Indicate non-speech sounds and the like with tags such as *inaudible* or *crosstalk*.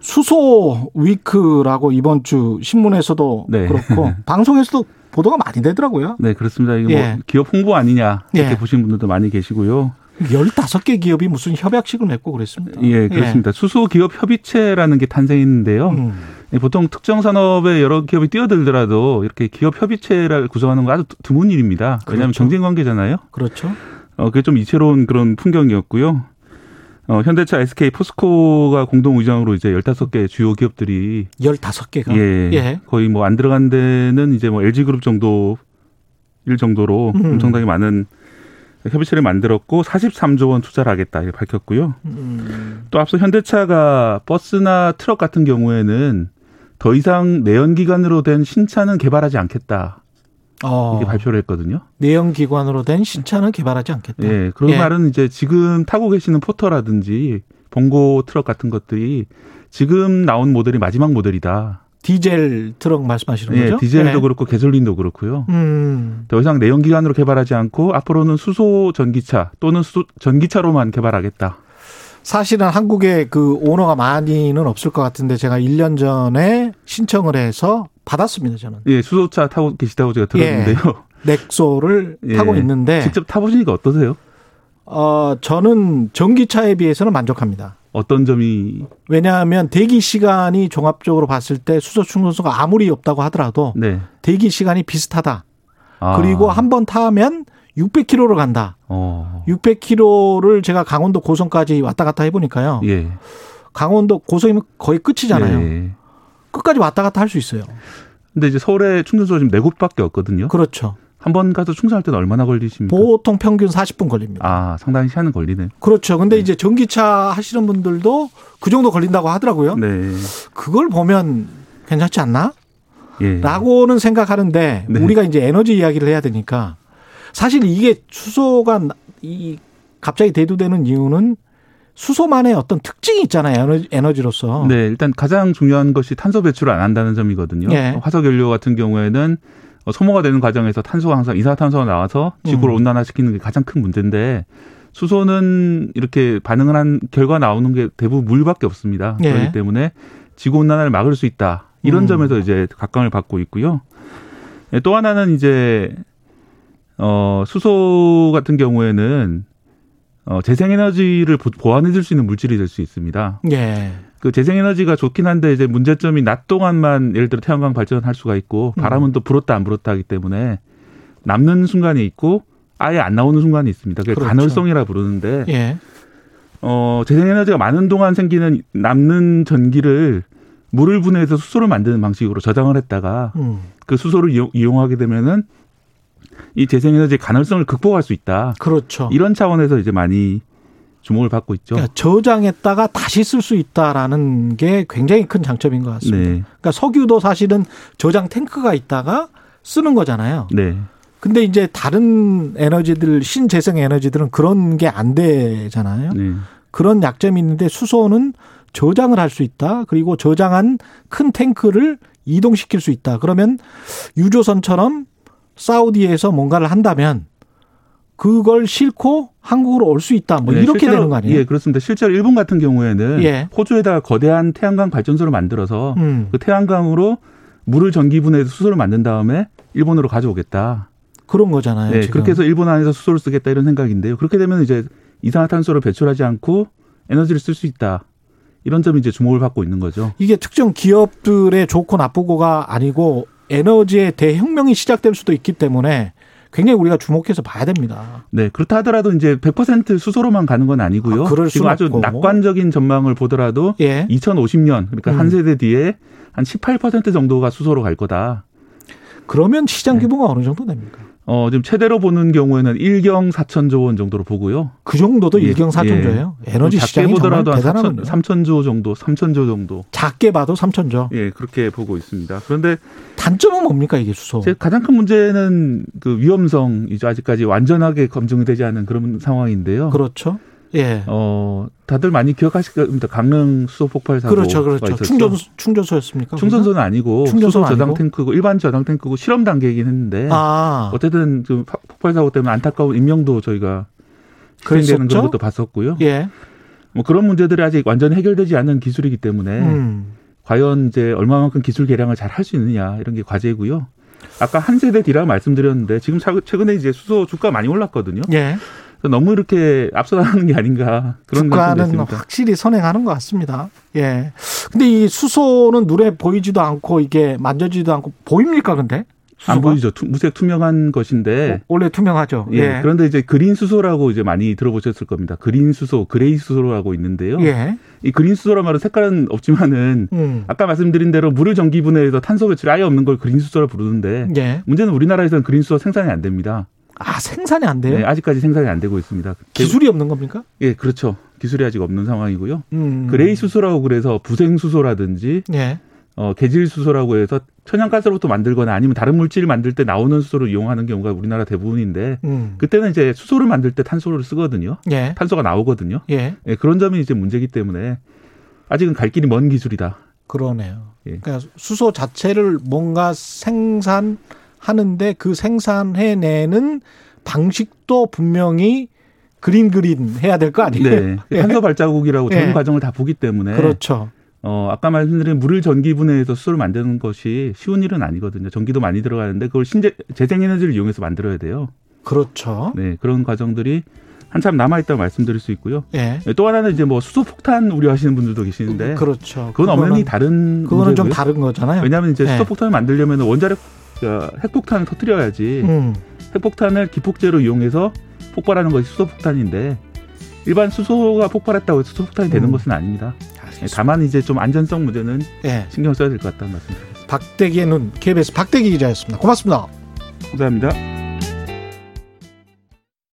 수소 위크라고 이번 주 신문에서도 네. 그렇고 *laughs* 방송에서도 보도가 많이 되더라고요. 네, 그렇습니다. 이게 예. 뭐 기업 홍보 아니냐 이렇게 예. 보시는 분들도 많이 계시고요. 15개 기업이 무슨 협약식을 맺고 그랬습니다. 예, 그렇습니다. 수소 기업 협의체라는 게 탄생했는데요. 음, 예, 보통 특정 산업에 여러 기업이 뛰어들더라도 이렇게 기업 협의체를 구성하는 건 아주 드문 일입니다. 왜냐하면 그렇죠. 경쟁 관계잖아요. 그렇죠. 어, 그게 좀 이채로운 그런 풍경이었고요. 어, 현대차, SK, 포스코가 공동 의장으로 이제 15개 주요 기업들이 15개가. 예, 예. 거의 뭐 안 들어간 데는 이제 뭐 LG 그룹 정도 일 정도로 음. 엄청나게 많은 협의체를 만들었고 43조 원 투자를 하겠다 이렇게 밝혔고요. 음, 또 앞서 현대차가 버스나 트럭 같은 경우에는 더 이상 내연기관으로 된 신차는 개발하지 않겠다 어, 이렇게 발표를 했거든요. 내연 기관으로 된 신차는 개발하지 않겠다. 예, 그런 예. 말은 이제 지금 타고 계시는 포터라든지 봉고 트럭 같은 것들이 지금 나온 모델이 마지막 모델이다. 디젤 트럭 말씀하시는 예, 거죠? 디젤도 예. 그렇고 가솔린도 그렇고요. 음, 더 이상 내연기관으로 개발하지 않고 앞으로는 수소 전기차 또는 수 전기차로만 개발하겠다. 사실은 한국에 그 오너가 많이는 없을 것 같은데 제가 1년 전에 신청을 해서 받았습니다, 저는. 예, 수소차 타고 계시다고 제가 들었는데요. 넥소를 *laughs* 예. 타고 있는데 직접 타보시니까 어떠세요? 어 저는 전기차에 비해서는 만족합니다. 어떤 점이 왜냐하면 대기 시간이 종합적으로 봤을 때 수소 충전소가 아무리 없다고 하더라도 네. 대기 시간이 비슷하다. 아. 그리고 한 번 타면 600km를 간다. 어. 600km를 제가 강원도 고성까지 왔다 갔다 해보니까요. 예. 강원도 고성이면 거의 끝이잖아요. 예. 끝까지 왔다 갔다 할 수 있어요. 근데 이제 서울에 충전소가 지금 네 곳밖에 없거든요. 그렇죠. 한 번 가서 충전할 때는 얼마나 걸리십니까? 보통 평균 40분 걸립니다. 아, 상당히 시간은 걸리네요. 그렇죠. 근데 이제 전기차 하시는 분들도 그 정도 걸린다고 하더라고요. 네. 그걸 보면 괜찮지 않나? 예. 라고는 생각하는데 네. 우리가 이제 에너지 이야기를 해야 되니까 사실 이게 수소가 나- 이 갑자기 대두되는 이유는 수소만의 어떤 특징이 있잖아요. 에너지, 에너지 로서. 네, 일단 가장 중요한 것이 탄소 배출을 안 한다는 점이거든요. 예. 화석 연료 같은 경우에는 어, 소모가 되는 과정에서 탄소가 항상 이산화탄소가 나와서 지구를 음. 온난화시키는 게 가장 큰 문제인데 수소는 이렇게 반응을 한 결과 나오는 게 대부분 물밖에 없습니다. 예. 그렇기 때문에 지구 온난화를 막을 수 있다. 이런 음. 점에서 이제 각광을 받고 있고요. 예, 또 하나는 이제 어 수소 같은 경우에는 어 재생에너지를 보- 보완해줄 수 있는 물질이 될 수 있습니다. 예. 그 재생에너지가 좋긴 한데 이제 문제점이 낮 동안만 예를 들어 태양광 발전할 수가 있고 음. 바람은 또 불었다 안 불었다 하기 때문에 남는 순간이 있고 아예 안 나오는 순간이 있습니다. 그게 그렇죠. 간헐성이라 부르는데 예. 어 재생에너지가 많은 동안 생기는 남는 전기를 물을 분해해서 수소를 만드는 방식으로 저장을 했다가 음. 그 수소를 이용, 이용하게 되면은 이 재생에너지의 간헐성을 극복할 수 있다. 그렇죠. 이런 차원에서 이제 많이 주목을 받고 있죠. 그러니까 저장했다가 다시 쓸 수 있다라는 게 굉장히 큰 장점인 것 같습니다. 네. 그러니까 석유도 사실은 저장 탱크가 있다가 쓰는 거잖아요. 네. 근데 이제 다른 에너지들 신재생 에너지들은 그런 게 안 되잖아요. 네. 그런 약점이 있는데 수소는 저장을 할 수 있다. 그리고 저장한 큰 탱크를 이동시킬 수 있다. 그러면 유조선처럼 사우디에서 뭔가를 한다면 그걸 싣고 한국으로 올 수 있다. 뭐 네, 이렇게 실제로- 되는 거 아니에요? 예, 그렇습니다. 실제로 일본 같은 경우에는 예. 호주에다가 거대한 태양광 발전소를 만들어서 음. 그 태양광으로 물을 전기 분해해서 수소를 만든 다음에 일본으로 가져오겠다. 그런 거잖아요. 네, 지금. 그렇게 해서 일본 안에서 수소를 쓰겠다 이런 생각인데요. 그렇게 되면 이제 이산화탄소를 배출하지 않고 에너지를 쓸 수 있다. 이런 점이 이제 주목을 받고 있는 거죠. 이게 특정 기업들의 좋고 나쁘고가 아니고 에너지의 대혁명이 시작될 수도 있기 때문에 굉장히 우리가 주목해서 봐야 됩니다. 네, 그렇다 하더라도 이제 100% 수소로만 가는 건 아니고요. 아, 그럴 지금 아주 없고. 낙관적인 전망을 보더라도 예. 2050년 그러니까 음. 한 세대 뒤에 한 18% 정도가 수소로 갈 거다. 그러면 시장 네. 규모가 어느 정도 됩니까? 어, 지금 최대로 보는 경우에는 1경 4천조 원 정도로 보고요. 그 정도도 예, 일경 사천조예요. 에너지 작게 시장이 보더라도 정말 한 대단하군요. 3천, 조 정도, 3천조 정도. 작게 봐도 삼천조. 예, 그렇게 보고 있습니다. 그런데 단점은 뭡니까 이게 수소? 제 가장 큰 문제는 그 위험성이죠. 아직까지 완전하게 검증이 되지 않은 그런 상황인데요. 그렇죠. 예. 어, 다들 많이 기억하실 겁니다. 강릉 수소 폭발 사고가 그렇죠, 그렇죠. 있었죠. 충전 충전소였습니까? 충전소는 아니고 충전소는 수소 저장? 탱크고 일반 저장 탱크고 실험 단계이긴 했는데 아, 어쨌든 그 파- 폭발 사고 때문에 안타까운 인명도 저희가 희생되는? 그런 것도 봤었고요. 예. 뭐 그런 문제들이 아직 완전히 해결되지 않은 기술이기 때문에 음. 과연 이제 얼마만큼 기술 개량을 잘 할 수 있느냐 이런 게 과제고요. 아까 한 세대 뒤라 말씀드렸는데 지금 차- 최근에 이제 수소 주가 많이 올랐거든요. 예. 너무 이렇게 앞서나가는 게 아닌가 그런 감도 있습니다. 확실히 선행하는 것 같습니다. 예. 근데 이 수소는 눈에 보이지도 않고 이게 만져지지도 않고 보입니까? 근데 안 수소가? 보이죠. 투- 무색 투명한 것인데 원래 투명하죠. 예, 예. 그런데 이제 그린 수소라고 이제 많이 들어보셨을 겁니다. 그린 수소, 그레이 수소라고 있는데요. 예. 이 그린 수소란 말은 색깔은 없지만은 음. 아까 말씀드린 대로 물을 전기분해해서 탄소 배출이 아예 없는 걸 그린 수소라 부르는데 예. 문제는 우리나라에서는 그린 수소 생산이 안 됩니다. 아 생산이 안 돼요? 네, 아직까지 생산이 안 되고 있습니다. 기술이 없는 겁니까? 예, 그렇죠. 기술이 아직 없는 상황이고요. 음. 그레이 수소라고 그래서 부생 수소라든지 예. 어, 계질 수소라고 해서 천연가스로부터 만들거나 아니면 다른 물질을 만들 때 나오는 수소를 이용하는 경우가 우리나라 대부분인데 음. 그때는 이제 수소를 만들 때 탄소를 쓰거든요. 예. 탄소가 나오거든요. 예. 예, 그런 점이 이제 문제이기 때문에 아직은 갈 길이 먼 기술이다. 그러네요. 예. 그러니까 수소 자체를 뭔가 생산 하는데 그 생산해내는 방식도 분명히 그린 그린 해야 될 거 아니에요? 네. *laughs* 예. 탄소 발자국이라고 전 예. 과정을 다 보기 때문에 그렇죠. 어, 아까 말씀드린 물을 전기 분해해서 수소를 만드는 것이 쉬운 일은 아니거든요. 전기도 많이 들어가는데 그걸 신재 재생에너지를 이용해서 만들어야 돼요. 그렇죠. 네, 그런 과정들이 한참 남아 있다고 말씀드릴 수 있고요. 예. 네, 또 하나는 이제 뭐 수소 폭탄 우려하시는 분들도 계시는데 그렇죠. 그건 엄연히 다른 그거는 좀 문제고요. 다른 거잖아요. 왜냐하면 이제 네. 수소 폭탄을 만들려면 원자력 어, 핵폭탄을 터뜨려야지 음. 핵폭탄을 기폭제로 이용해서 폭발하는 것이 수소 폭탄인데 일반 수소가 폭발했다고 해서 수소 폭탄이 되는 음. 것은 아닙니다. 네, 알겠습니다. 다만 이제 좀 안전성 문제는 예. 신경 써야 될 것 같다는 말씀드리겠습니다. 박대기의 눈 KBS 박대기 기자였습니다. 고맙습니다. 감사합니다.